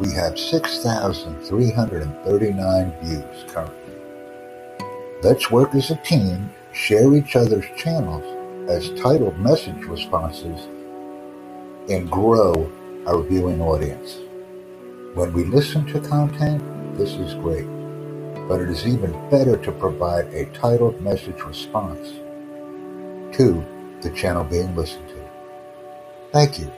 We have 6,339 views currently. Let's work as a team, share each other's channels as titled message responses, and grow our viewing audience. When we listen to content, this is great, but it is even better to provide a titled message response to the channel being listened to. Thank you.